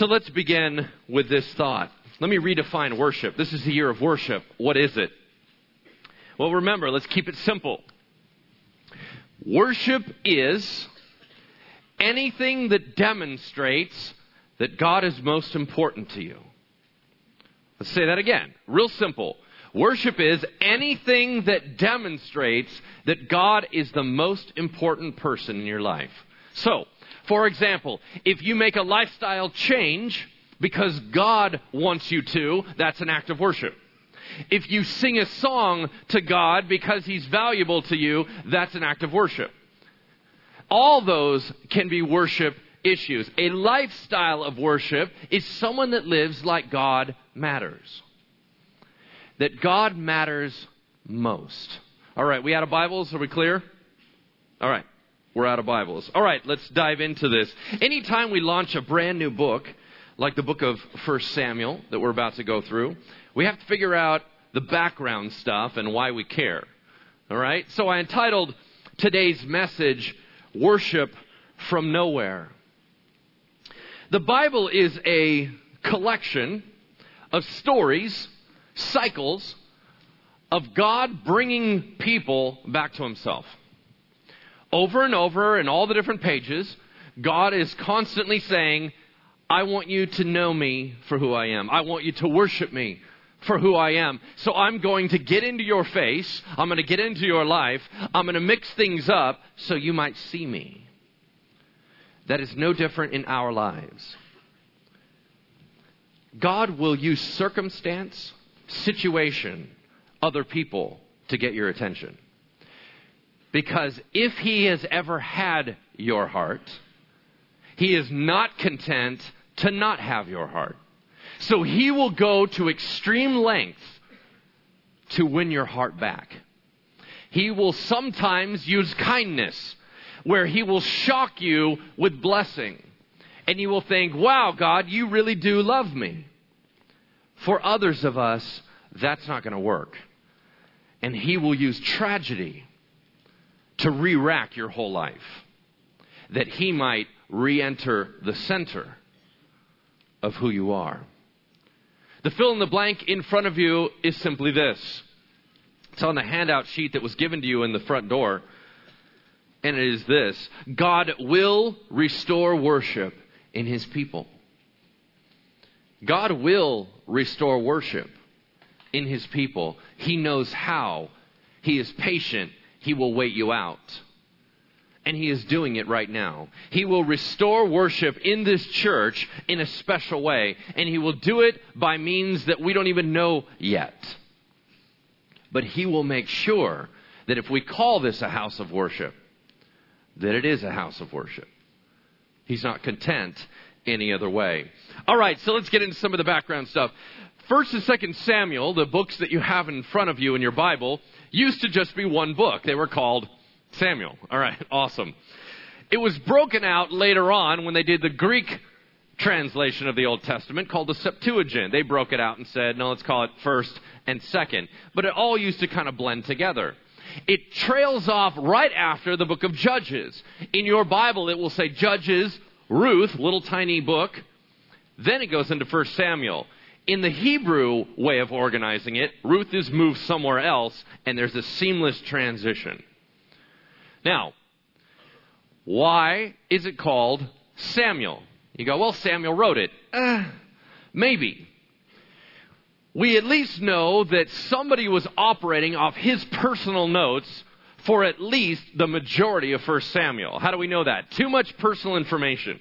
So let's begin with this thought. Let me redefine worship. This is the year of worship. What is it? Well, remember, let's keep it simple. Worship is anything that demonstrates that God is most important to you. Let's say that again. Real simple. Worship is anything that demonstrates that God is the most important person in your life. So, for example, if you make a lifestyle change because God wants you to, that's an act of worship. If you sing a song to God because He's valuable to you, that's an act of worship. All those can be worship issues. A lifestyle of worship is someone that lives like God matters. That God matters most. All right, we out of Bibles? Are we clear? All right. We're out of Bibles. All right, let's dive into this. Anytime we launch a brand new book, like the book of 1 Samuel that we're about to go through, we have to figure out the background stuff and why we care. All right? So I entitled today's message, Worship from Nowhere. The Bible is a collection of stories, cycles, of God bringing people back to Himself over and over in all the different pages, God is constantly saying, I want you to know me for who I am. I want you to worship me for who I am. So I'm going to get into your face. I'm going to get into your life. I'm going to mix things up so you might see me. That is no different in our lives. God will use circumstance, situation, other people to get your attention. Because if he has ever had your heart, he is not content to not have your heart. So he will go to extreme lengths to win your heart back. He will sometimes use kindness, where he will shock you with blessing. And you will think, wow, God, you really do love me. For others of us, that's not going to work. And he will use tragedy to re rack your whole life, that He might re enter the center of who you are. The fill in the blank in front of you is simply this it's on the handout sheet that was given to you in the front door. And it is this God will restore worship in His people. God will restore worship in His people. He knows how. He is patient he will wait you out. And He is doing it right now. He will restore worship in this church in a special way, and He will do it by means that we don't even know yet. But He will make sure that if we call this a house of worship, that it is a house of worship. He's not content any other way. All right, so let's get into some of the background stuff. First and Second Samuel, the books that you have in front of you in your Bible, used to just be one book. They were called Samuel. All right, awesome. It was broken out later on when they did the Greek translation of the Old Testament called the Septuagint. They broke it out and said, no, let's call it first and second. But it all used to kind of blend together. It trails off right after the book of Judges. In your Bible, it will say Judges, Ruth, little tiny book. Then it goes into First Samuel. In the Hebrew way of organizing it, Ruth is moved somewhere else, and there's a seamless transition. Now, why is it called Samuel? You go, well, Samuel wrote it. Uh, maybe. We at least know that somebody was operating off his personal notes for at least the majority of 1 Samuel. How do we know that? Too much personal information.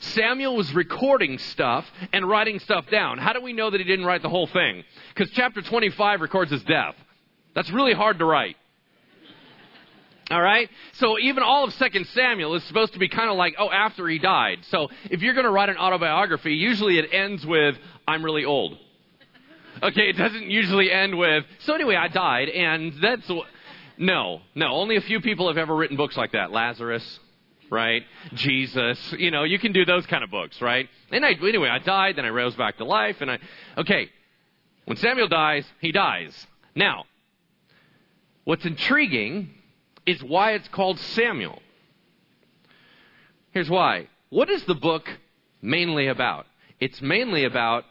Samuel was recording stuff and writing stuff down. How do we know that he didn't write the whole thing? Because chapter 25 records his death. That's really hard to write. All right? So even all of 2 Samuel is supposed to be kind of like, oh, after he died. So if you're going to write an autobiography, usually it ends with, I'm really old. Okay, it doesn't usually end with, so anyway, I died, and that's. No, no, only a few people have ever written books like that. Lazarus, right? Jesus, you know, you can do those kind of books, right? And I, anyway, I died, then I rose back to life, and I, okay, when Samuel dies, he dies. Now, what's intriguing is why it's called Samuel. Here's why. What is the book mainly about? it's mainly about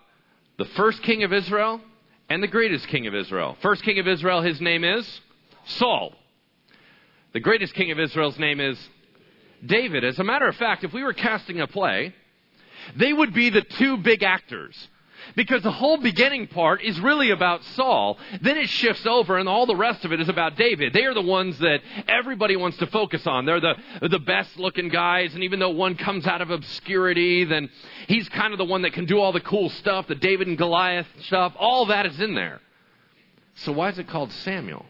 the first king of Israel and the greatest king of Israel. First king of Israel, his name is Saul. The greatest king of Israel's name is David. As a matter of fact, if we were casting a play, they would be the two big actors. Because the whole beginning part is really about Saul. Then it shifts over and all the rest of it is about David. They are the ones that everybody wants to focus on. They're the, the best looking guys. And even though one comes out of obscurity, then he's kind of the one that can do all the cool stuff, the David and Goliath stuff. All that is in there. So why is it called Samuel?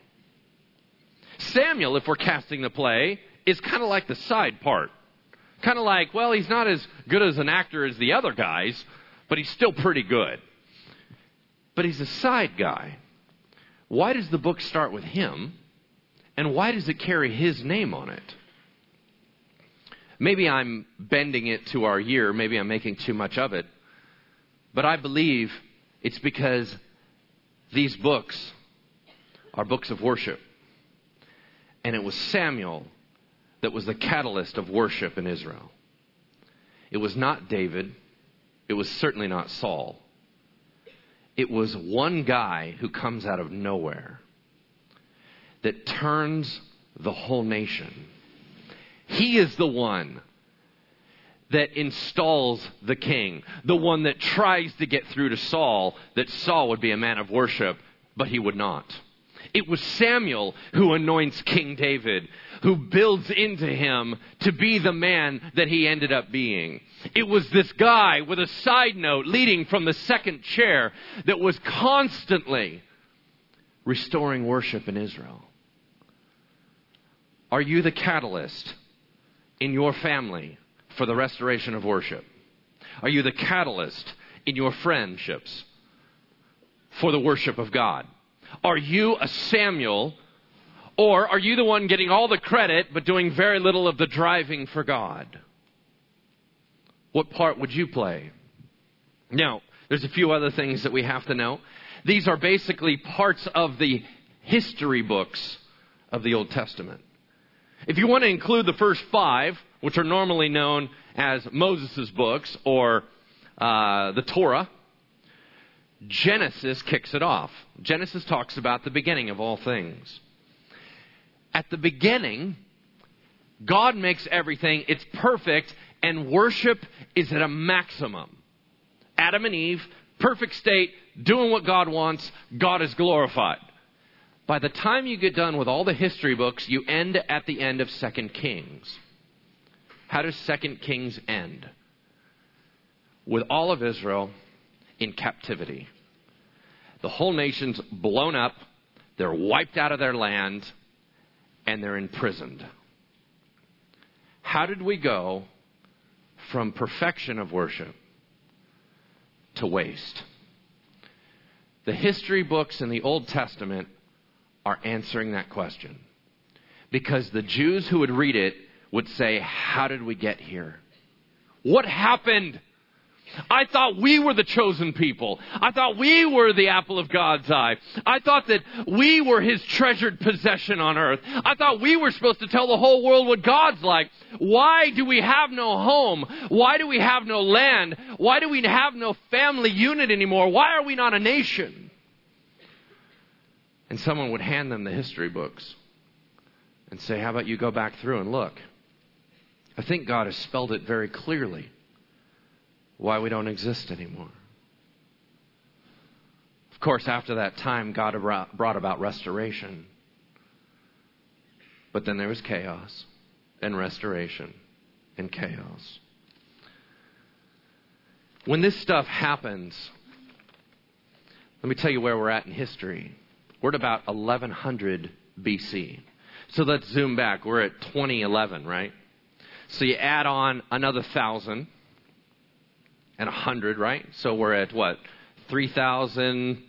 Samuel, if we're casting the play, is kind of like the side part. Kind of like, well, he's not as good as an actor as the other guys, but he's still pretty good. But he's a side guy. Why does the book start with him? And why does it carry his name on it? Maybe I'm bending it to our year. Maybe I'm making too much of it. But I believe it's because these books are books of worship. And it was Samuel that was the catalyst of worship in Israel. It was not David. It was certainly not Saul. It was one guy who comes out of nowhere that turns the whole nation. He is the one that installs the king, the one that tries to get through to Saul, that Saul would be a man of worship, but he would not. It was Samuel who anoints King David, who builds into him to be the man that he ended up being. It was this guy with a side note leading from the second chair that was constantly restoring worship in Israel. Are you the catalyst in your family for the restoration of worship? Are you the catalyst in your friendships for the worship of God? Are you a Samuel or are you the one getting all the credit but doing very little of the driving for God? What part would you play? Now, there's a few other things that we have to know. These are basically parts of the history books of the Old Testament. If you want to include the first five, which are normally known as Moses' books or uh, the Torah, Genesis kicks it off. Genesis talks about the beginning of all things. At the beginning, God makes everything, it's perfect, and worship is at a maximum. Adam and Eve, perfect state, doing what God wants, God is glorified. By the time you get done with all the history books, you end at the end of 2 Kings. How does 2 Kings end? With all of Israel in captivity. The whole nation's blown up, they're wiped out of their land, and they're imprisoned. How did we go from perfection of worship to waste? The history books in the Old Testament are answering that question. Because the Jews who would read it would say, How did we get here? What happened? I thought we were the chosen people. I thought we were the apple of God's eye. I thought that we were his treasured possession on earth. I thought we were supposed to tell the whole world what God's like. Why do we have no home? Why do we have no land? Why do we have no family unit anymore? Why are we not a nation? And someone would hand them the history books and say, How about you go back through and look? I think God has spelled it very clearly why we don't exist anymore. Of course, after that time, God brought about restoration. But then there was chaos and restoration and chaos. When this stuff happens, let me tell you where we're at in history. We're at about 1100 BC. So let's zoom back. We're at 2011, right? So you add on another thousand and 100, right? So we're at what? 3,000,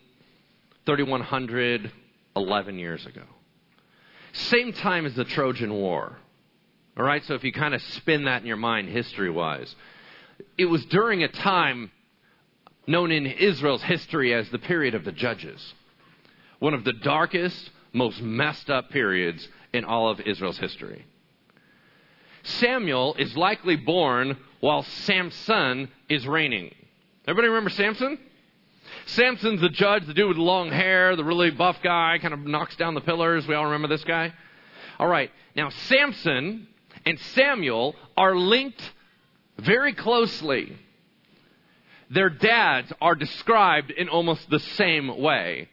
3,100, 11 years ago. Same time as the Trojan War. All right, so if you kind of spin that in your mind history wise, it was during a time known in Israel's history as the period of the Judges. One of the darkest, most messed up periods in all of Israel's history. Samuel is likely born while Samson is reigning. Everybody remember Samson? Samson's the judge, the dude with the long hair, the really buff guy, kind of knocks down the pillars. We all remember this guy? All right. Now, Samson and Samuel are linked very closely. Their dads are described in almost the same way.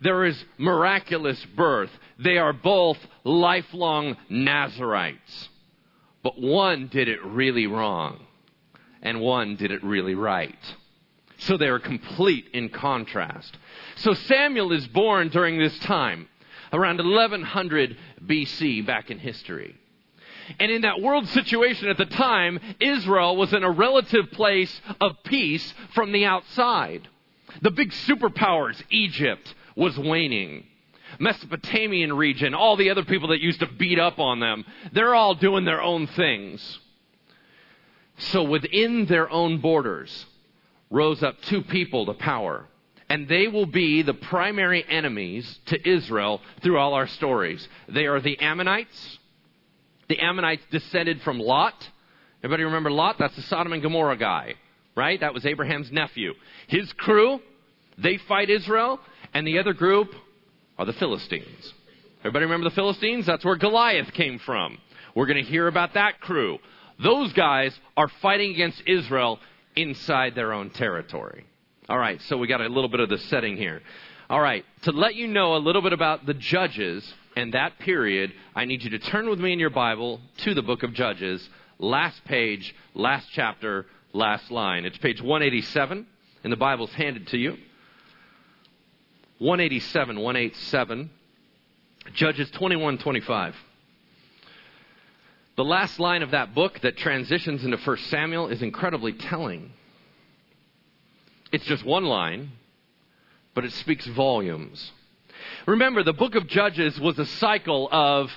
There is miraculous birth. They are both lifelong Nazarites. But one did it really wrong, and one did it really right. So they are complete in contrast. So Samuel is born during this time, around 1100 BC, back in history. And in that world situation at the time, Israel was in a relative place of peace from the outside. The big superpowers, Egypt, was waning. Mesopotamian region, all the other people that used to beat up on them, they're all doing their own things. So within their own borders rose up two people to power. And they will be the primary enemies to Israel through all our stories. They are the Ammonites the Ammonites descended from Lot. Everybody remember Lot? That's the Sodom and Gomorrah guy, right? That was Abraham's nephew. His crew, they fight Israel, and the other group are the Philistines. Everybody remember the Philistines? That's where Goliath came from. We're going to hear about that crew. Those guys are fighting against Israel inside their own territory. All right, so we got a little bit of the setting here. All right, to let you know a little bit about the judges and that period, I need you to turn with me in your Bible to the book of Judges, last page, last chapter, last line. It's page 187, and the Bible's handed to you. 187, 187, Judges 21, 25. The last line of that book that transitions into 1 Samuel is incredibly telling. It's just one line, but it speaks volumes. Remember, the book of Judges was a cycle of,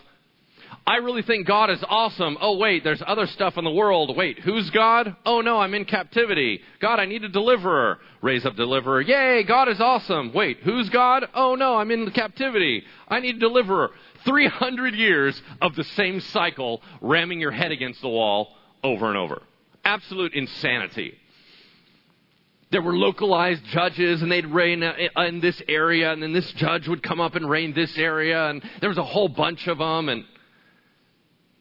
I really think God is awesome. Oh, wait, there's other stuff in the world. Wait, who's God? Oh, no, I'm in captivity. God, I need a deliverer. Raise up deliverer. Yay, God is awesome. Wait, who's God? Oh, no, I'm in captivity. I need a deliverer. 300 years of the same cycle, ramming your head against the wall over and over. Absolute insanity there were localized judges and they'd reign uh, in this area and then this judge would come up and reign this area and there was a whole bunch of them and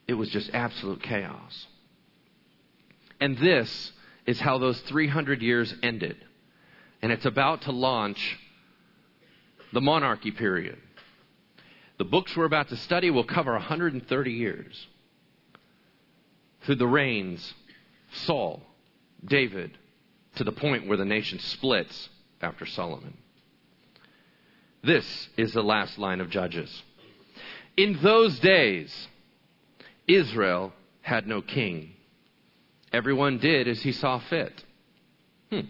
it was just absolute chaos and this is how those 300 years ended and it's about to launch the monarchy period the books we're about to study will cover 130 years through the reigns saul david to the point where the nation splits after Solomon. This is the last line of Judges. In those days, Israel had no king. Everyone did as he saw fit. Hmm.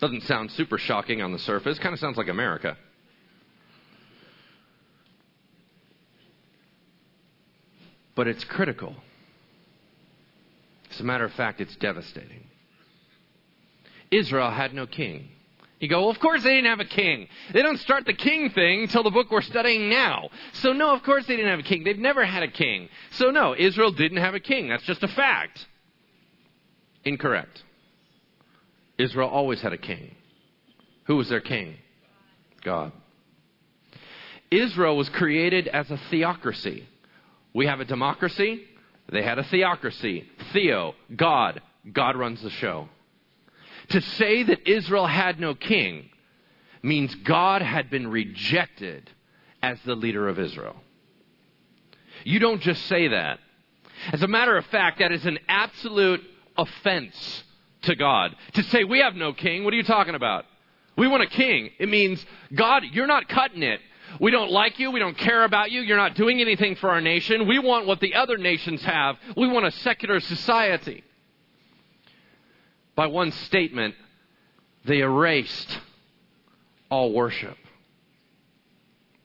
Doesn't sound super shocking on the surface. Kind of sounds like America. But it's critical. As a matter of fact, it's devastating. Israel had no king. You go, well, of course they didn't have a king. They don't start the king thing until the book we're studying now. So, no, of course they didn't have a king. They've never had a king. So, no, Israel didn't have a king. That's just a fact. Incorrect. Israel always had a king. Who was their king? God. Israel was created as a theocracy. We have a democracy. They had a theocracy. Theo, God. God runs the show. To say that Israel had no king means God had been rejected as the leader of Israel. You don't just say that. As a matter of fact, that is an absolute offense to God. To say, we have no king, what are you talking about? We want a king. It means, God, you're not cutting it. We don't like you. We don't care about you. You're not doing anything for our nation. We want what the other nations have. We want a secular society by one statement, they erased all worship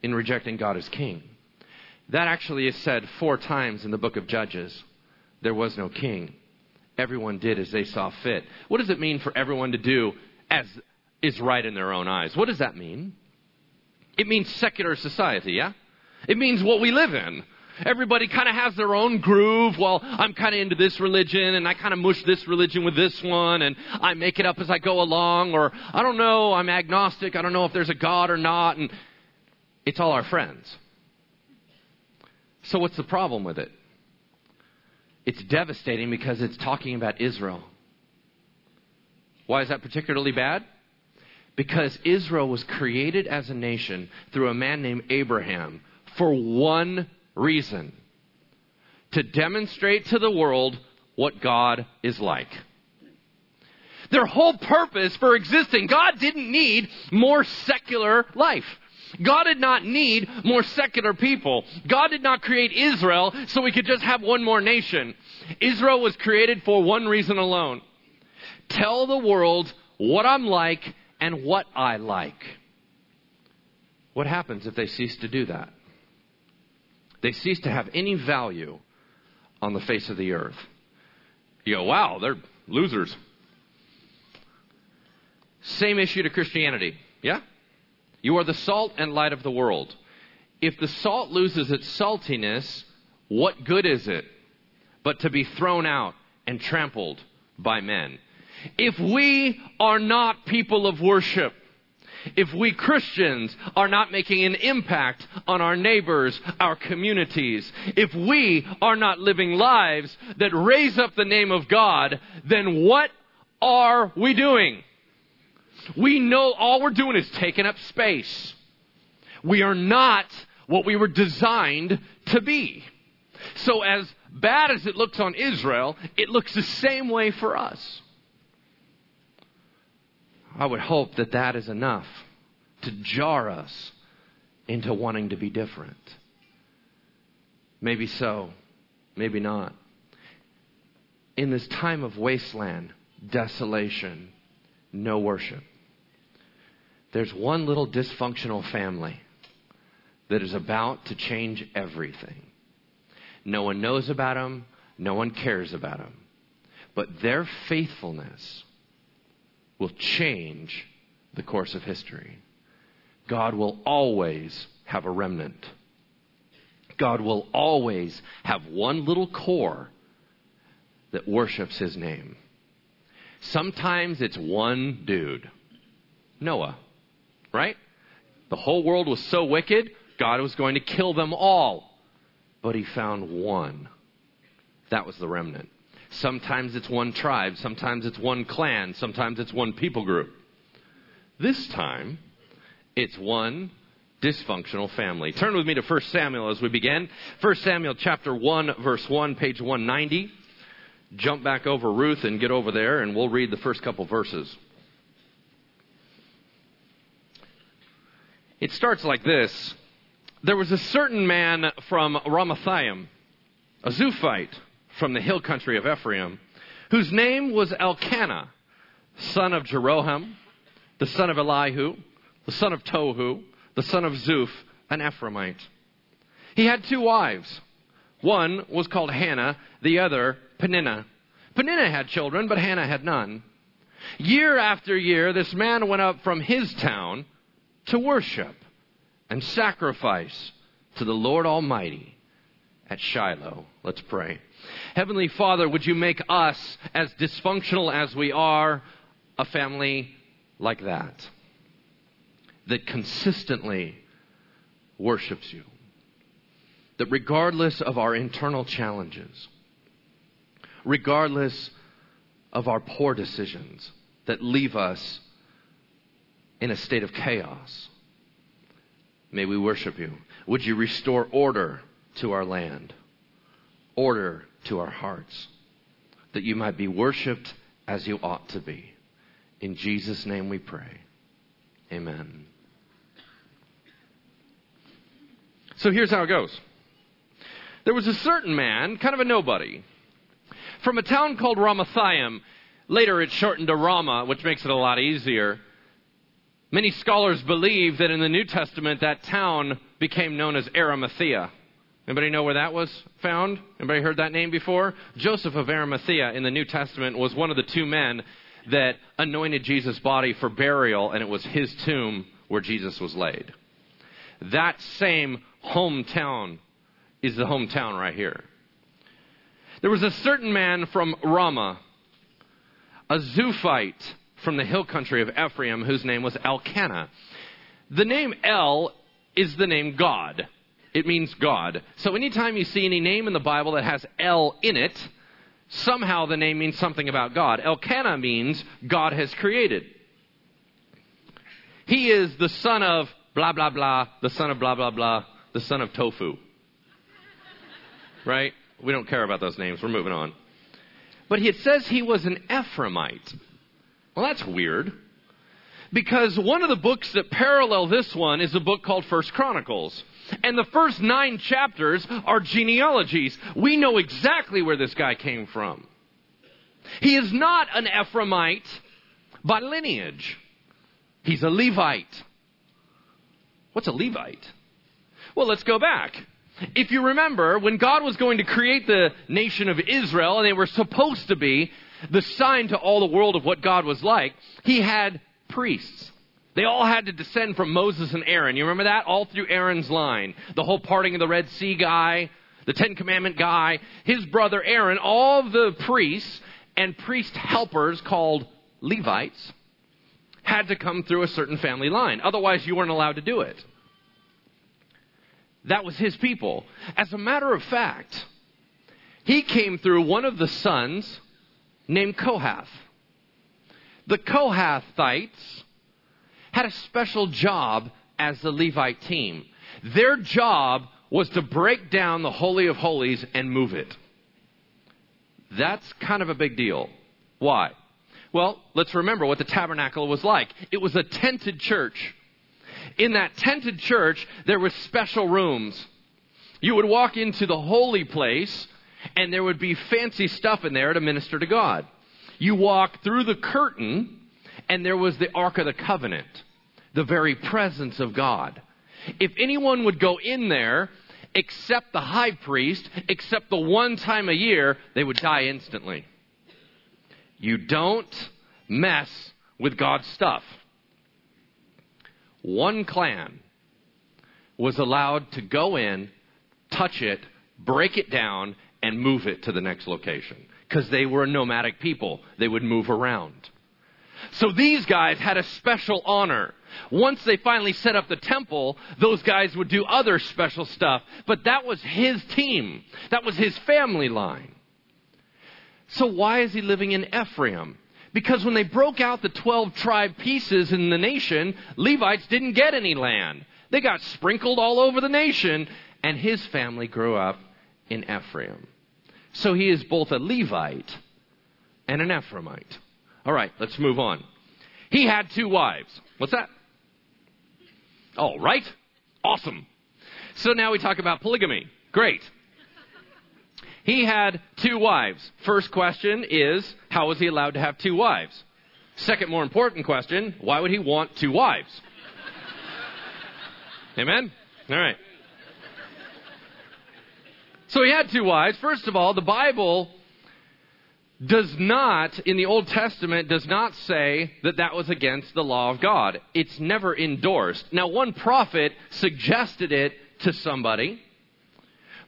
in rejecting God as king. That actually is said four times in the book of Judges. There was no king. Everyone did as they saw fit. What does it mean for everyone to do as is right in their own eyes? What does that mean? It means secular society, yeah? It means what we live in. Everybody kind of has their own groove. Well, I'm kind of into this religion and I kind of mush this religion with this one and I make it up as I go along or I don't know, I'm agnostic. I don't know if there's a God or not. And it's all our friends. So what's the problem with it? It's devastating because it's talking about Israel. Why is that particularly bad? Because Israel was created as a nation through a man named Abraham for one reason to demonstrate to the world what God is like. Their whole purpose for existing, God didn't need more secular life. God did not need more secular people. God did not create Israel so we could just have one more nation. Israel was created for one reason alone tell the world what I'm like and what I like. What happens if they cease to do that? They cease to have any value on the face of the earth. You go, wow, they're losers. Same issue to Christianity. Yeah? You are the salt and light of the world. If the salt loses its saltiness, what good is it but to be thrown out and trampled by men? If we are not people of worship, if we Christians are not making an impact on our neighbors, our communities, if we are not living lives that raise up the name of God, then what are we doing? We know all we're doing is taking up space. We are not what we were designed to be. So, as bad as it looks on Israel, it looks the same way for us. I would hope that that is enough to jar us into wanting to be different. Maybe so, maybe not. In this time of wasteland, desolation, no worship, there's one little dysfunctional family that is about to change everything. No one knows about them, no one cares about them. But their faithfulness will change the course of history. God will always have a remnant. God will always have one little core that worships his name. Sometimes it's one dude Noah, right? The whole world was so wicked, God was going to kill them all. But he found one. That was the remnant. Sometimes it's one tribe, sometimes it's one clan, sometimes it's one people group. This time, it's one dysfunctional family. Turn with me to 1 Samuel as we begin. 1 Samuel chapter 1 verse 1, page 190. Jump back over Ruth and get over there and we'll read the first couple verses. It starts like this. There was a certain man from Ramathaim, a Zuphite, from the hill country of Ephraim, whose name was Elkanah, son of Jeroham, the son of Elihu, the son of Tohu, the son of Zuph, an Ephraimite. He had two wives. One was called Hannah, the other Peninnah. Peninnah had children, but Hannah had none. Year after year, this man went up from his town to worship and sacrifice to the Lord Almighty at Shiloh. Let's pray. Heavenly Father, would you make us, as dysfunctional as we are, a family like that? That consistently worships you. That regardless of our internal challenges, regardless of our poor decisions that leave us in a state of chaos, may we worship you. Would you restore order to our land? Order to our hearts, that you might be worshiped as you ought to be. In Jesus' name we pray. Amen. So here's how it goes. There was a certain man, kind of a nobody, from a town called Ramathaim. Later it's shortened to Ramah, which makes it a lot easier. Many scholars believe that in the New Testament that town became known as Arimathea. Anybody know where that was found? Anybody heard that name before? Joseph of Arimathea in the New Testament was one of the two men that anointed Jesus' body for burial, and it was his tomb where Jesus was laid. That same hometown is the hometown right here. There was a certain man from Ramah, a Zuphite from the hill country of Ephraim, whose name was Elkanah. The name El is the name God. It means God. So anytime you see any name in the Bible that has El in it, somehow the name means something about God. Elkanah means God has created. He is the son of blah, blah, blah, the son of blah, blah, blah, the son of tofu. Right? We don't care about those names. We're moving on. But it says he was an Ephraimite. Well, that's weird. Because one of the books that parallel this one is a book called First Chronicles. And the first nine chapters are genealogies. We know exactly where this guy came from. He is not an Ephraimite by lineage. He's a Levite. What's a Levite? Well, let's go back. If you remember, when God was going to create the nation of Israel, and they were supposed to be the sign to all the world of what God was like, he had priests. They all had to descend from Moses and Aaron. You remember that? All through Aaron's line. The whole parting of the Red Sea guy, the Ten Commandment guy, his brother Aaron, all the priests and priest helpers called Levites had to come through a certain family line. Otherwise, you weren't allowed to do it. That was his people. As a matter of fact, he came through one of the sons named Kohath. The Kohathites had a special job as the Levite team. Their job was to break down the Holy of Holies and move it. That's kind of a big deal. Why? Well, let's remember what the tabernacle was like. It was a tented church in that tented church, there were special rooms. You would walk into the holy place, and there would be fancy stuff in there to minister to God. You walk through the curtain, and there was the Ark of the Covenant, the very presence of God. If anyone would go in there, except the high priest, except the one time a year, they would die instantly. You don't mess with God's stuff one clan was allowed to go in, touch it, break it down, and move it to the next location. Because they were a nomadic people, they would move around. So these guys had a special honor. Once they finally set up the temple, those guys would do other special stuff. But that was his team, that was his family line. So why is he living in Ephraim? Because when they broke out the 12 tribe pieces in the nation, Levites didn't get any land. They got sprinkled all over the nation, and his family grew up in Ephraim. So he is both a Levite and an Ephraimite. All right, let's move on. He had two wives. What's that? All right. Awesome. So now we talk about polygamy. Great. He had two wives. First question is, how was he allowed to have two wives? Second, more important question, why would he want two wives? Amen? All right. So he had two wives. First of all, the Bible does not, in the Old Testament, does not say that that was against the law of God. It's never endorsed. Now, one prophet suggested it to somebody.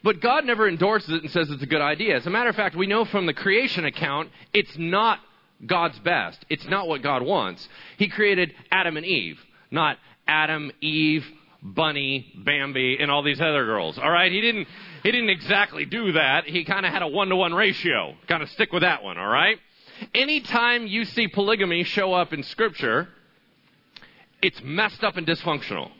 But God never endorses it and says it's a good idea. As a matter of fact, we know from the creation account, it's not God's best. It's not what God wants. He created Adam and Eve, not Adam, Eve, Bunny, Bambi, and all these other girls. All right? He didn't, he didn't exactly do that. He kind of had a one to one ratio. Kind of stick with that one, all right? Anytime you see polygamy show up in Scripture, it's messed up and dysfunctional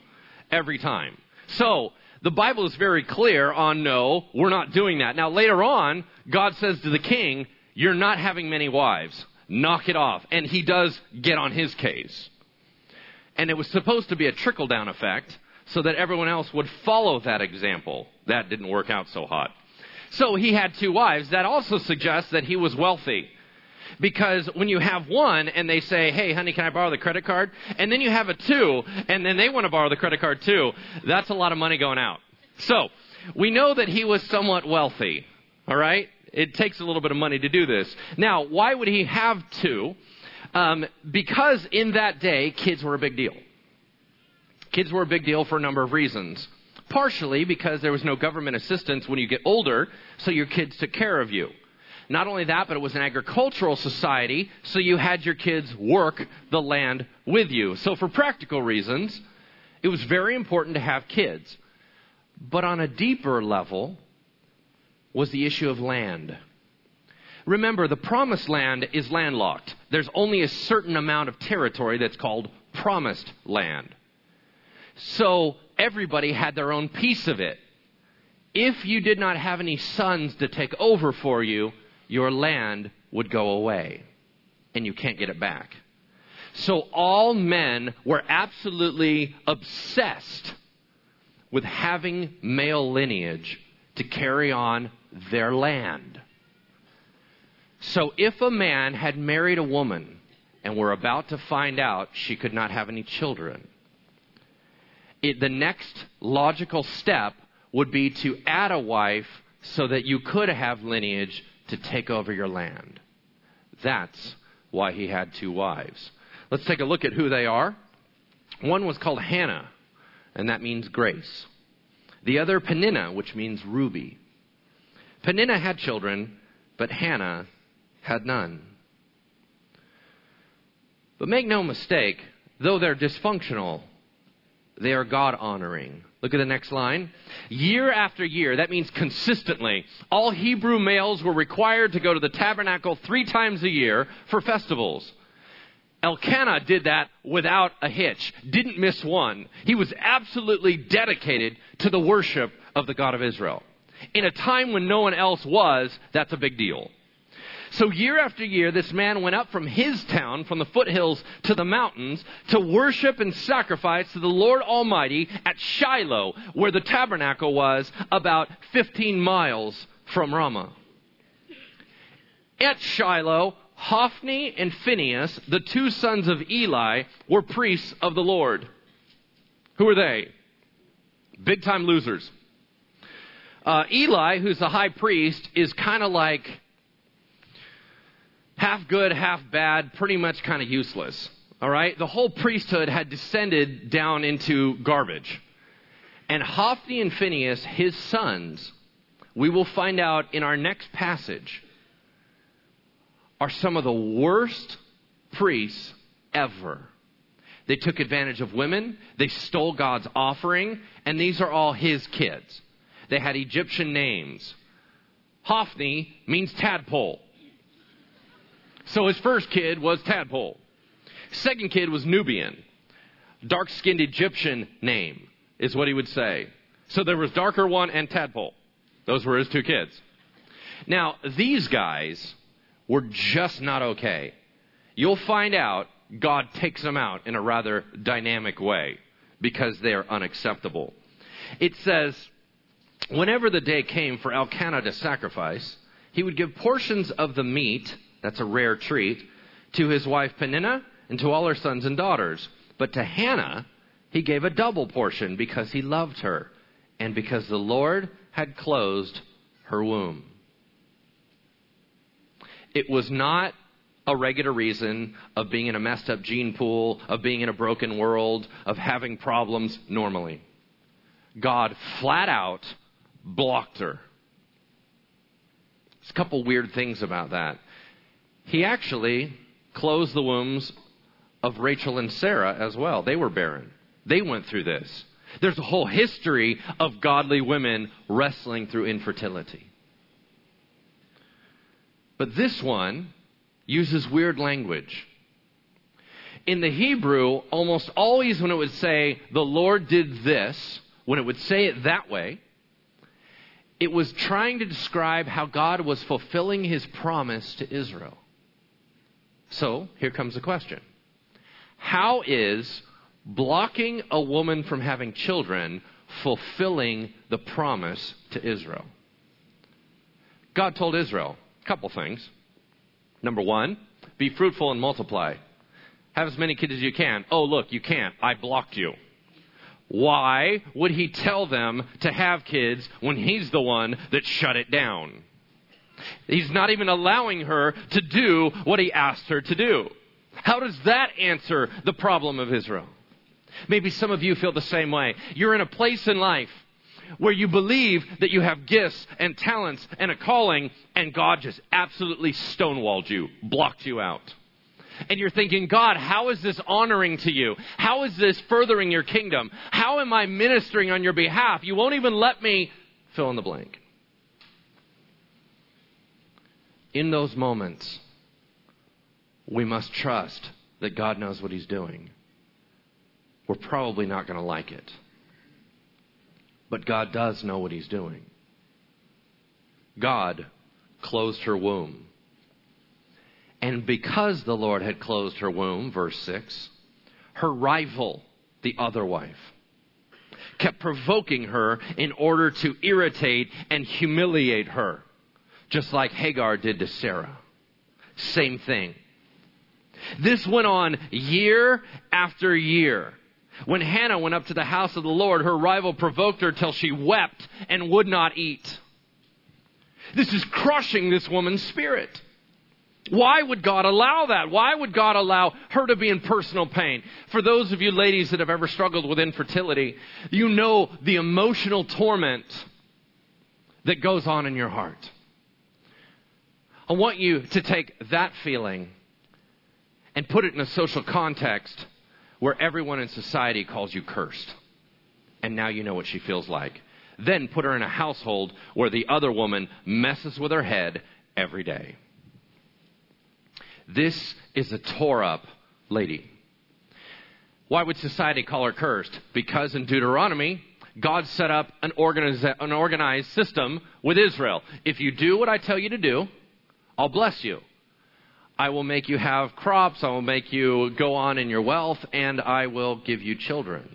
every time. So, the Bible is very clear on no, we're not doing that. Now, later on, God says to the king, You're not having many wives. Knock it off. And he does get on his case. And it was supposed to be a trickle down effect so that everyone else would follow that example. That didn't work out so hot. So he had two wives. That also suggests that he was wealthy. Because when you have one and they say, hey, honey, can I borrow the credit card? And then you have a two and then they want to borrow the credit card too, that's a lot of money going out. So, we know that he was somewhat wealthy, all right? It takes a little bit of money to do this. Now, why would he have two? Um, because in that day, kids were a big deal. Kids were a big deal for a number of reasons. partially because there was no government assistance when you get older, so your kids took care of you. Not only that, but it was an agricultural society, so you had your kids work the land with you. So, for practical reasons, it was very important to have kids. But on a deeper level was the issue of land. Remember, the promised land is landlocked. There's only a certain amount of territory that's called promised land. So everybody had their own piece of it. If you did not have any sons to take over for you, your land would go away and you can't get it back. So all men were absolutely obsessed with having male lineage to carry on their land. So if a man had married a woman and were about to find out she could not have any children, it, the next logical step would be to add a wife so that you could have lineage to take over your land. That's why he had two wives. Let's take a look at who they are. One was called Hannah, and that means grace. The other, Peninnah, which means ruby. Peninnah had children, but Hannah had none. But make no mistake, though they're dysfunctional, they are God honoring. Look at the next line. Year after year, that means consistently, all Hebrew males were required to go to the tabernacle three times a year for festivals. Elkanah did that without a hitch, didn't miss one. He was absolutely dedicated to the worship of the God of Israel. In a time when no one else was, that's a big deal. So year after year, this man went up from his town, from the foothills to the mountains, to worship and sacrifice to the Lord Almighty at Shiloh, where the tabernacle was about 15 miles from Ramah. At Shiloh, Hophni and Phinehas, the two sons of Eli, were priests of the Lord. Who are they? Big time losers. Uh, Eli, who's the high priest, is kind of like half good, half bad, pretty much kind of useless. All right? The whole priesthood had descended down into garbage. And Hophni and Phinehas, his sons, we will find out in our next passage, are some of the worst priests ever. They took advantage of women, they stole God's offering, and these are all his kids. They had Egyptian names. Hophni means tadpole. So his first kid was Tadpole. Second kid was Nubian. Dark skinned Egyptian name is what he would say. So there was darker one and Tadpole. Those were his two kids. Now, these guys were just not okay. You'll find out God takes them out in a rather dynamic way because they are unacceptable. It says, whenever the day came for Elkanah to sacrifice, he would give portions of the meat that's a rare treat. To his wife Peninnah and to all her sons and daughters. But to Hannah, he gave a double portion because he loved her and because the Lord had closed her womb. It was not a regular reason of being in a messed up gene pool, of being in a broken world, of having problems normally. God flat out blocked her. There's a couple weird things about that he actually closed the wombs of Rachel and Sarah as well. They were barren. They went through this. There's a whole history of godly women wrestling through infertility. But this one uses weird language. In the Hebrew, almost always when it would say, the Lord did this, when it would say it that way, it was trying to describe how God was fulfilling his promise to Israel. So here comes the question How is blocking a woman from having children fulfilling the promise to Israel? God told Israel a couple things. Number one, be fruitful and multiply. Have as many kids as you can. Oh, look, you can't. I blocked you. Why would he tell them to have kids when he's the one that shut it down? He's not even allowing her to do what he asked her to do. How does that answer the problem of Israel? Maybe some of you feel the same way. You're in a place in life where you believe that you have gifts and talents and a calling, and God just absolutely stonewalled you, blocked you out. And you're thinking, God, how is this honoring to you? How is this furthering your kingdom? How am I ministering on your behalf? You won't even let me fill in the blank. In those moments, we must trust that God knows what He's doing. We're probably not going to like it. But God does know what He's doing. God closed her womb. And because the Lord had closed her womb, verse 6, her rival, the other wife, kept provoking her in order to irritate and humiliate her, just like Hagar did to Sarah. Same thing. This went on year after year. When Hannah went up to the house of the Lord, her rival provoked her till she wept and would not eat. This is crushing this woman's spirit. Why would God allow that? Why would God allow her to be in personal pain? For those of you ladies that have ever struggled with infertility, you know the emotional torment that goes on in your heart. I want you to take that feeling and put it in a social context where everyone in society calls you cursed. And now you know what she feels like. Then put her in a household where the other woman messes with her head every day. This is a tore up lady. Why would society call her cursed? Because in Deuteronomy, God set up an, organiza- an organized system with Israel. If you do what I tell you to do, I'll bless you. I will make you have crops, I will make you go on in your wealth, and I will give you children.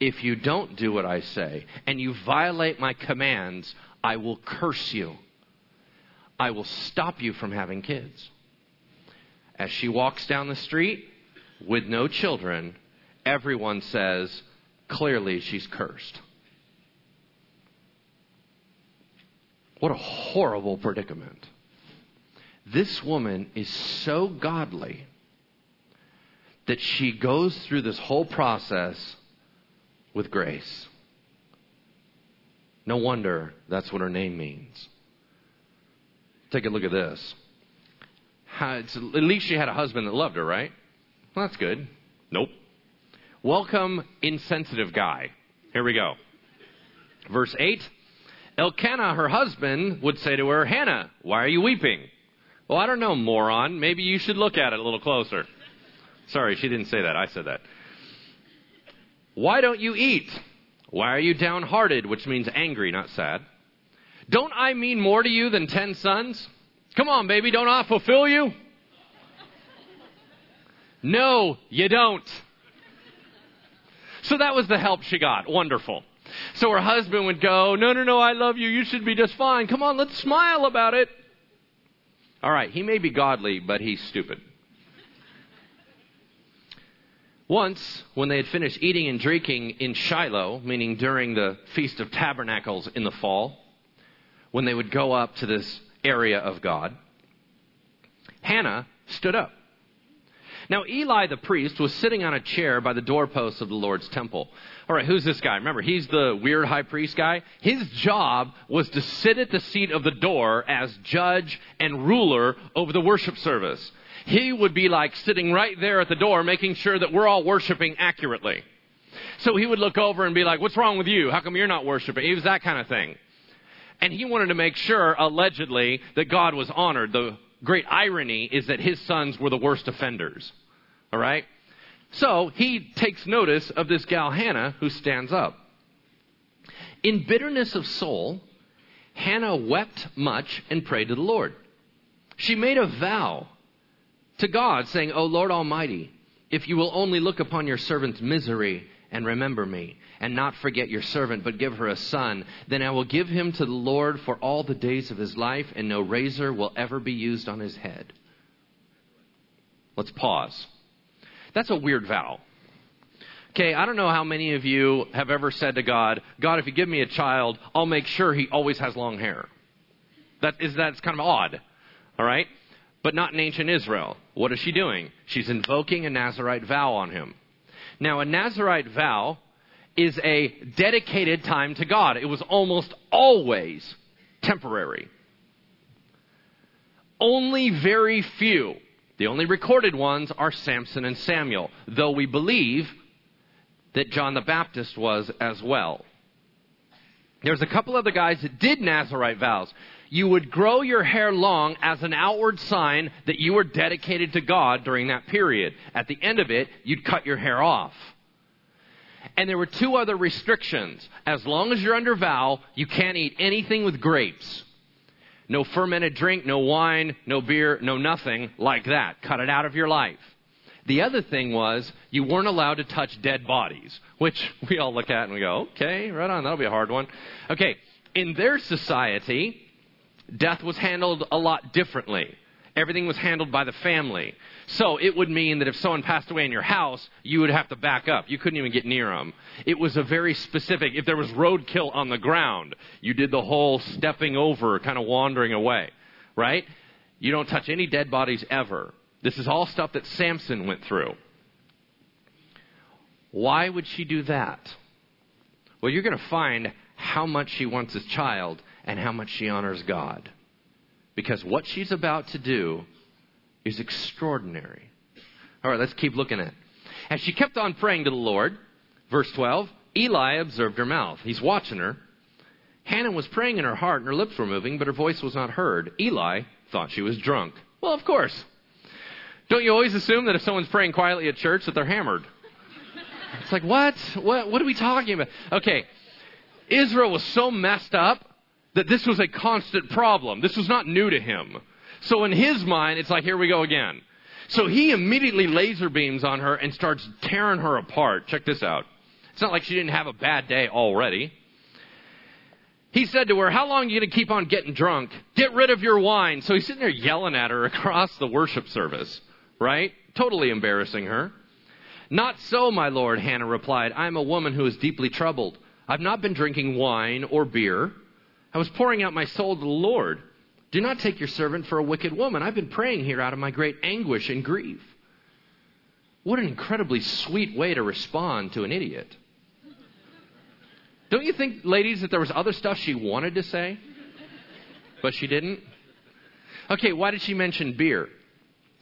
If you don't do what I say and you violate my commands, I will curse you. I will stop you from having kids. As she walks down the street with no children, everyone says, clearly she's cursed. What a horrible predicament. This woman is so godly that she goes through this whole process with grace. No wonder that's what her name means. Take a look at this at least she had a husband that loved her, right? Well, that's good. Nope. Welcome, insensitive guy. Here we go. Verse 8 Elkanah, her husband, would say to her, Hannah, why are you weeping? Well, I don't know, moron. Maybe you should look at it a little closer. Sorry, she didn't say that. I said that. Why don't you eat? Why are you downhearted, which means angry, not sad? Don't I mean more to you than ten sons? Come on, baby, don't I fulfill you? No, you don't. So that was the help she got. Wonderful. So her husband would go, No, no, no, I love you. You should be just fine. Come on, let's smile about it. All right, he may be godly, but he's stupid. Once, when they had finished eating and drinking in Shiloh, meaning during the Feast of Tabernacles in the fall, when they would go up to this area of God, Hannah stood up. Now, Eli the priest was sitting on a chair by the doorpost of the Lord's temple. All right, who's this guy? Remember, he's the weird high priest guy. His job was to sit at the seat of the door as judge and ruler over the worship service. He would be like sitting right there at the door, making sure that we're all worshiping accurately. So he would look over and be like, What's wrong with you? How come you're not worshiping? He was that kind of thing. And he wanted to make sure, allegedly, that God was honored. The great irony is that his sons were the worst offenders. All right? So he takes notice of this gal Hannah who stands up. In bitterness of soul, Hannah wept much and prayed to the Lord. She made a vow to God, saying, O Lord Almighty, if you will only look upon your servant's misery and remember me, and not forget your servant, but give her a son. Then I will give him to the Lord for all the days of his life, and no razor will ever be used on his head. Let's pause. That's a weird vow. Okay, I don't know how many of you have ever said to God, God, if you give me a child, I'll make sure he always has long hair. That is that's kind of odd. All right? But not in ancient Israel. What is she doing? She's invoking a Nazarite vow on him. Now, a Nazarite vow is a dedicated time to God. It was almost always temporary. Only very few, the only recorded ones are Samson and Samuel, though we believe that John the Baptist was as well. There's a couple other guys that did Nazarite vows. You would grow your hair long as an outward sign that you were dedicated to God during that period. At the end of it, you'd cut your hair off. And there were two other restrictions. As long as you're under vow, you can't eat anything with grapes. No fermented drink, no wine, no beer, no nothing like that. Cut it out of your life. The other thing was you weren't allowed to touch dead bodies, which we all look at and we go, okay, right on, that'll be a hard one. Okay, in their society, death was handled a lot differently. Everything was handled by the family. So it would mean that if someone passed away in your house, you would have to back up. You couldn't even get near them. It was a very specific, if there was roadkill on the ground, you did the whole stepping over, kind of wandering away, right? You don't touch any dead bodies ever. This is all stuff that Samson went through. Why would she do that? Well, you're going to find how much she wants his child and how much she honors God. Because what she's about to do is extraordinary. All right, let's keep looking at it. As she kept on praying to the Lord, verse 12, Eli observed her mouth. He's watching her. Hannah was praying in her heart, and her lips were moving, but her voice was not heard. Eli thought she was drunk. Well, of course. Don't you always assume that if someone's praying quietly at church that they're hammered? It's like, what? What, what are we talking about? Okay. Israel was so messed up that this was a constant problem. This was not new to him. So in his mind, it's like, here we go again. So he immediately laser beams on her and starts tearing her apart. Check this out. It's not like she didn't have a bad day already. He said to her, How long are you going to keep on getting drunk? Get rid of your wine. So he's sitting there yelling at her across the worship service, right? Totally embarrassing her. Not so, my lord, Hannah replied. I am a woman who is deeply troubled. I've not been drinking wine or beer. I was pouring out my soul to the Lord. Do not take your servant for a wicked woman. I've been praying here out of my great anguish and grief. What an incredibly sweet way to respond to an idiot. Don't you think, ladies, that there was other stuff she wanted to say, but she didn't? Okay, why did she mention beer?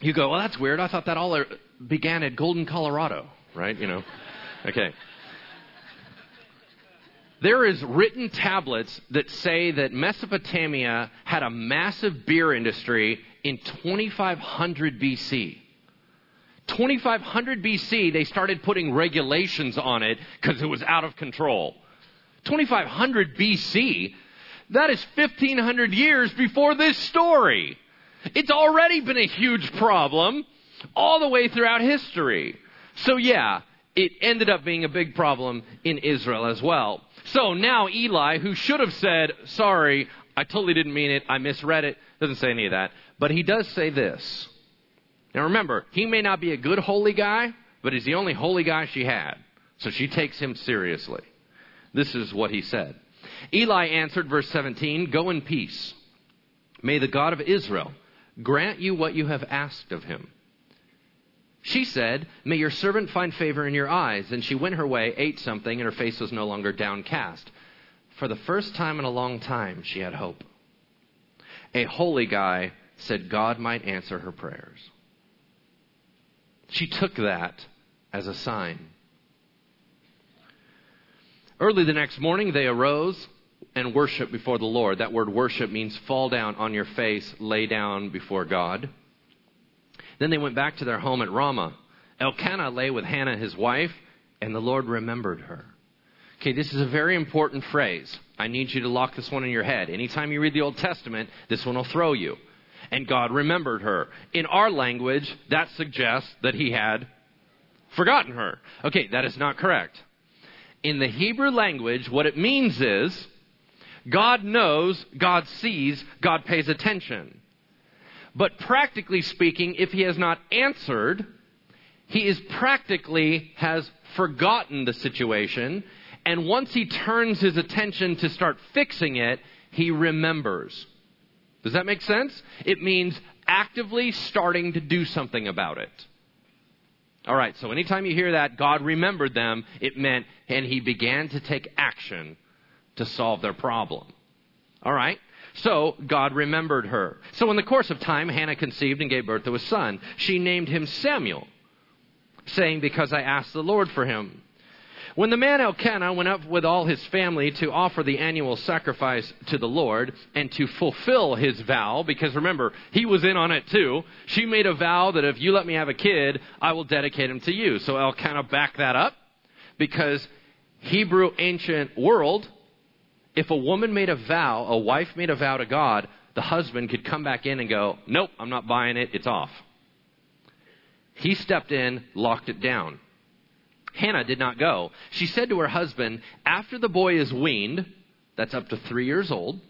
You go, well, that's weird. I thought that all er, began at Golden, Colorado, right? You know. Okay. There is written tablets that say that Mesopotamia had a massive beer industry in 2500 BC. 2500 BC, they started putting regulations on it because it was out of control. 2500 BC, that is 1500 years before this story. It's already been a huge problem all the way throughout history. So, yeah, it ended up being a big problem in Israel as well. So now Eli, who should have said, Sorry, I totally didn't mean it, I misread it, doesn't say any of that. But he does say this. Now remember, he may not be a good holy guy, but he's the only holy guy she had. So she takes him seriously. This is what he said. Eli answered, verse 17, Go in peace. May the God of Israel grant you what you have asked of him. She said, May your servant find favor in your eyes. And she went her way, ate something, and her face was no longer downcast. For the first time in a long time, she had hope. A holy guy said God might answer her prayers. She took that as a sign. Early the next morning, they arose and worshiped before the Lord. That word worship means fall down on your face, lay down before God. Then they went back to their home at Ramah. Elkanah lay with Hannah, his wife, and the Lord remembered her. Okay, this is a very important phrase. I need you to lock this one in your head. Anytime you read the Old Testament, this one will throw you. And God remembered her. In our language, that suggests that he had forgotten her. Okay, that is not correct. In the Hebrew language, what it means is God knows, God sees, God pays attention. But practically speaking, if he has not answered, he is practically has forgotten the situation. And once he turns his attention to start fixing it, he remembers. Does that make sense? It means actively starting to do something about it. All right, so anytime you hear that, God remembered them, it meant, and he began to take action to solve their problem. All right? So God remembered her. So in the course of time, Hannah conceived and gave birth to a son. She named him Samuel, saying, Because I asked the Lord for him. When the man Elkanah went up with all his family to offer the annual sacrifice to the Lord and to fulfill his vow, because remember, he was in on it too, she made a vow that if you let me have a kid, I will dedicate him to you. So Elkanah backed that up because Hebrew ancient world, if a woman made a vow, a wife made a vow to God, the husband could come back in and go, Nope, I'm not buying it, it's off. He stepped in, locked it down. Hannah did not go. She said to her husband, After the boy is weaned, that's up to three years old,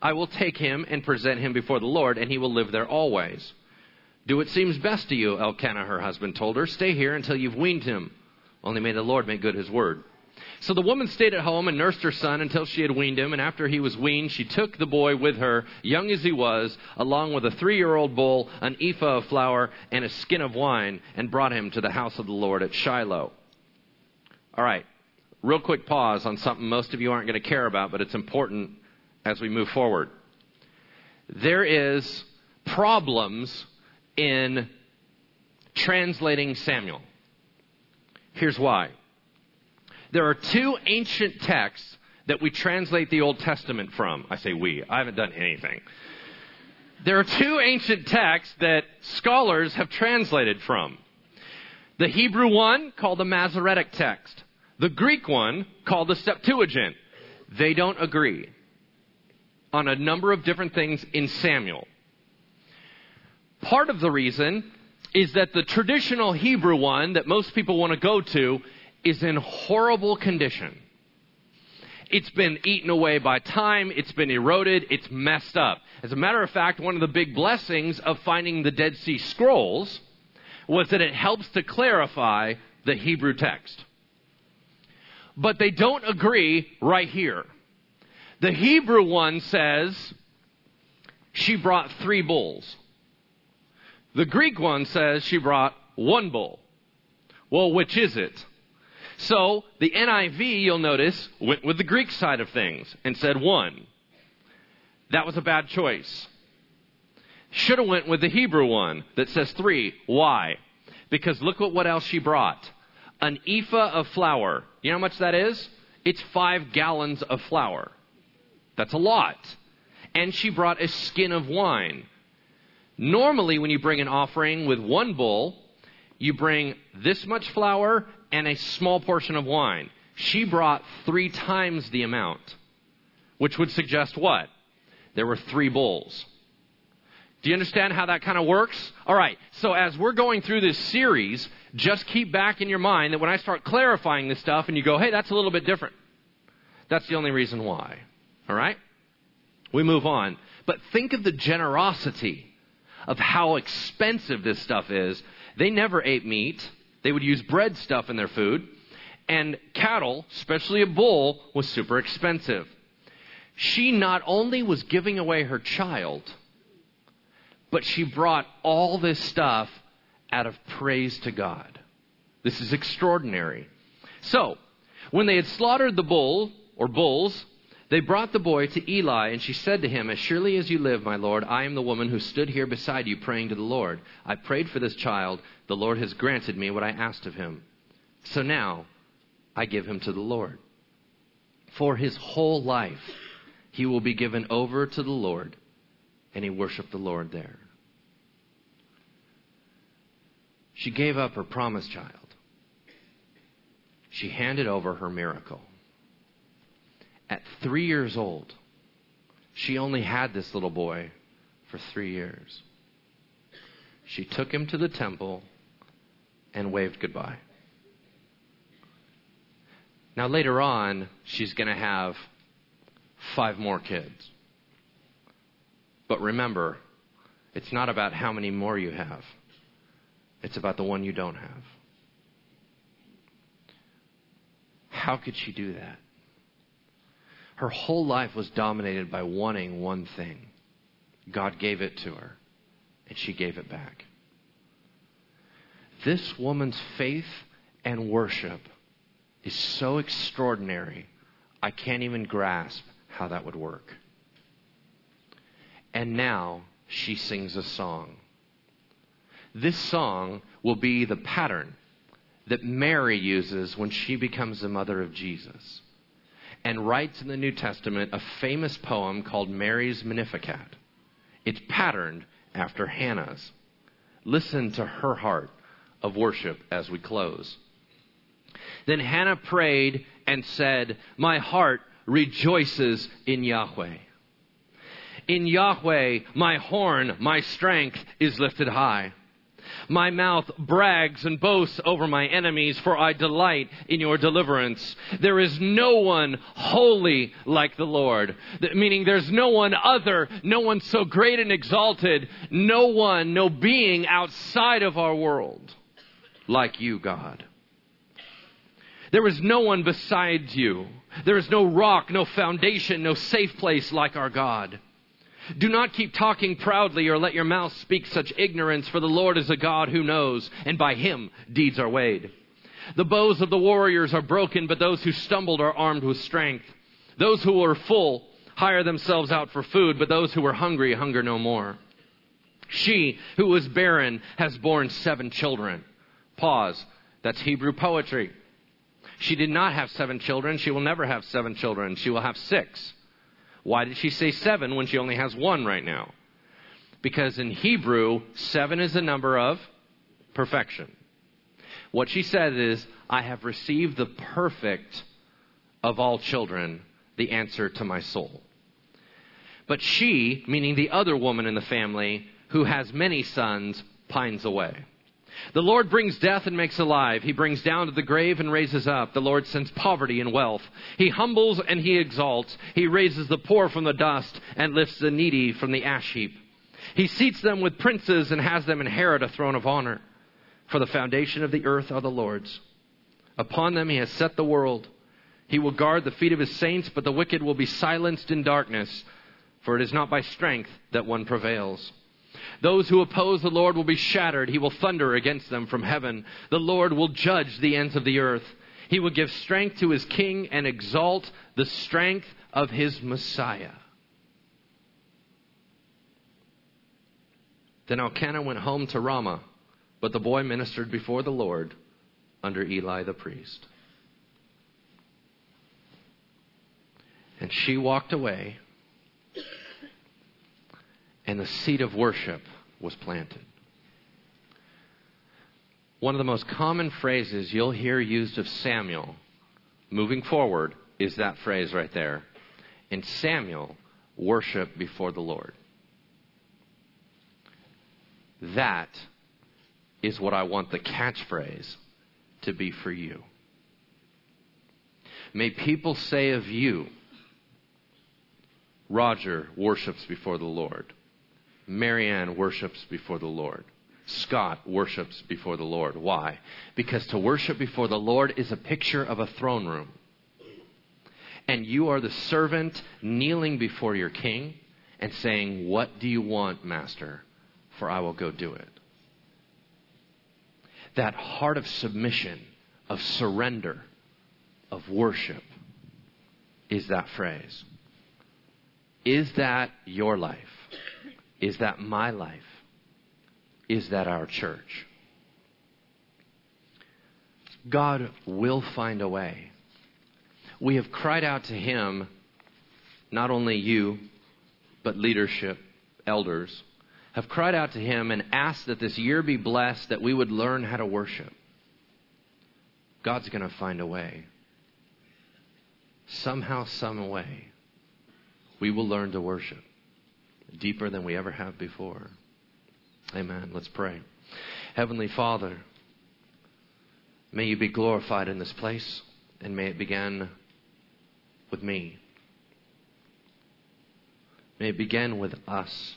I will take him and present him before the Lord, and he will live there always. Do what seems best to you, Elkanah, her husband told her. Stay here until you've weaned him. Only may the Lord make good his word. So the woman stayed at home and nursed her son until she had weaned him. And after he was weaned, she took the boy with her, young as he was, along with a three year old bull, an ephah of flour, and a skin of wine, and brought him to the house of the Lord at Shiloh. All right, real quick pause on something most of you aren't going to care about, but it's important as we move forward. There is problems in translating Samuel. Here's why. There are two ancient texts that we translate the Old Testament from. I say we, I haven't done anything. There are two ancient texts that scholars have translated from. The Hebrew one, called the Masoretic text. The Greek one, called the Septuagint. They don't agree on a number of different things in Samuel. Part of the reason is that the traditional Hebrew one that most people want to go to is in horrible condition. It's been eaten away by time, it's been eroded, it's messed up. As a matter of fact, one of the big blessings of finding the Dead Sea Scrolls was that it helps to clarify the Hebrew text. But they don't agree right here. The Hebrew one says she brought three bulls. The Greek one says she brought one bull. Well, which is it? So the NIV, you'll notice, went with the Greek side of things and said one. That was a bad choice. Should have went with the Hebrew one that says three. Why? Because look at what else she brought. An ephah of flour. You know how much that is? It's five gallons of flour. That's a lot. And she brought a skin of wine. Normally, when you bring an offering with one bull, you bring this much flour and a small portion of wine. She brought three times the amount, which would suggest what? There were three bulls. Do you understand how that kind of works? All right, so as we're going through this series, just keep back in your mind that when I start clarifying this stuff and you go, hey, that's a little bit different, that's the only reason why. All right? We move on. But think of the generosity of how expensive this stuff is. They never ate meat, they would use bread stuff in their food. And cattle, especially a bull, was super expensive. She not only was giving away her child, but she brought all this stuff out of praise to God. This is extraordinary. So, when they had slaughtered the bull, or bulls, they brought the boy to Eli, and she said to him, As surely as you live, my Lord, I am the woman who stood here beside you praying to the Lord. I prayed for this child. The Lord has granted me what I asked of him. So now I give him to the Lord. For his whole life he will be given over to the Lord, and he worshiped the Lord there. She gave up her promised child. She handed over her miracle. At three years old, she only had this little boy for three years. She took him to the temple and waved goodbye. Now, later on, she's going to have five more kids. But remember, it's not about how many more you have, it's about the one you don't have. How could she do that? Her whole life was dominated by wanting one thing. God gave it to her, and she gave it back. This woman's faith and worship is so extraordinary, I can't even grasp how that would work. And now she sings a song. This song will be the pattern that Mary uses when she becomes the mother of Jesus and writes in the New Testament a famous poem called Mary's Magnificat. It's patterned after Hannah's. Listen to her heart of worship as we close. Then Hannah prayed and said, My heart rejoices in Yahweh. In Yahweh, my horn, my strength is lifted high. My mouth brags and boasts over my enemies, for I delight in your deliverance. There is no one holy like the Lord. Meaning there's no one other, no one so great and exalted, no one, no being outside of our world like you, God. There is no one besides you. There is no rock, no foundation, no safe place like our God. Do not keep talking proudly or let your mouth speak such ignorance, for the Lord is a God who knows, and by him deeds are weighed. The bows of the warriors are broken, but those who stumbled are armed with strength. Those who were full hire themselves out for food, but those who were hungry hunger no more. She who was barren has borne seven children. Pause. That's Hebrew poetry. She did not have seven children. She will never have seven children. She will have six. Why did she say seven when she only has one right now? Because in Hebrew, seven is the number of perfection. What she said is, I have received the perfect of all children, the answer to my soul. But she, meaning the other woman in the family, who has many sons, pines away. The Lord brings death and makes alive. He brings down to the grave and raises up. The Lord sends poverty and wealth. He humbles and he exalts. He raises the poor from the dust and lifts the needy from the ash heap. He seats them with princes and has them inherit a throne of honor. For the foundation of the earth are the Lord's. Upon them he has set the world. He will guard the feet of his saints, but the wicked will be silenced in darkness. For it is not by strength that one prevails. Those who oppose the Lord will be shattered. He will thunder against them from heaven. The Lord will judge the ends of the earth. He will give strength to his king and exalt the strength of his Messiah. Then Elkanah went home to Ramah, but the boy ministered before the Lord under Eli the priest. And she walked away and the seed of worship was planted. One of the most common phrases you'll hear used of Samuel moving forward is that phrase right there. And Samuel, worship before the Lord. That is what I want the catchphrase to be for you. May people say of you, Roger worships before the Lord. Marianne worships before the Lord. Scott worships before the Lord. Why? Because to worship before the Lord is a picture of a throne room. And you are the servant kneeling before your king and saying, What do you want, Master? For I will go do it. That heart of submission, of surrender, of worship is that phrase. Is that your life? Is that my life? Is that our church? God will find a way. We have cried out to Him, not only you, but leadership, elders, have cried out to Him and asked that this year be blessed, that we would learn how to worship. God's going to find a way. Somehow, some way, we will learn to worship deeper than we ever have before. Amen. Let's pray. Heavenly Father, may you be glorified in this place, and may it begin with me. May it begin with us.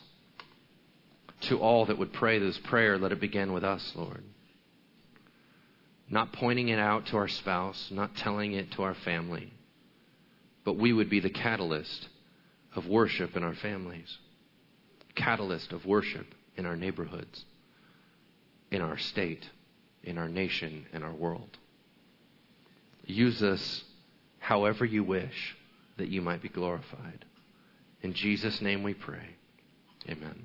To all that would pray this prayer, let it begin with us, Lord. Not pointing it out to our spouse, not telling it to our family, but we would be the catalyst of worship in our families catalyst of worship in our neighborhoods, in our state, in our nation and our world. Use us however you wish that you might be glorified. In Jesus' name we pray. Amen.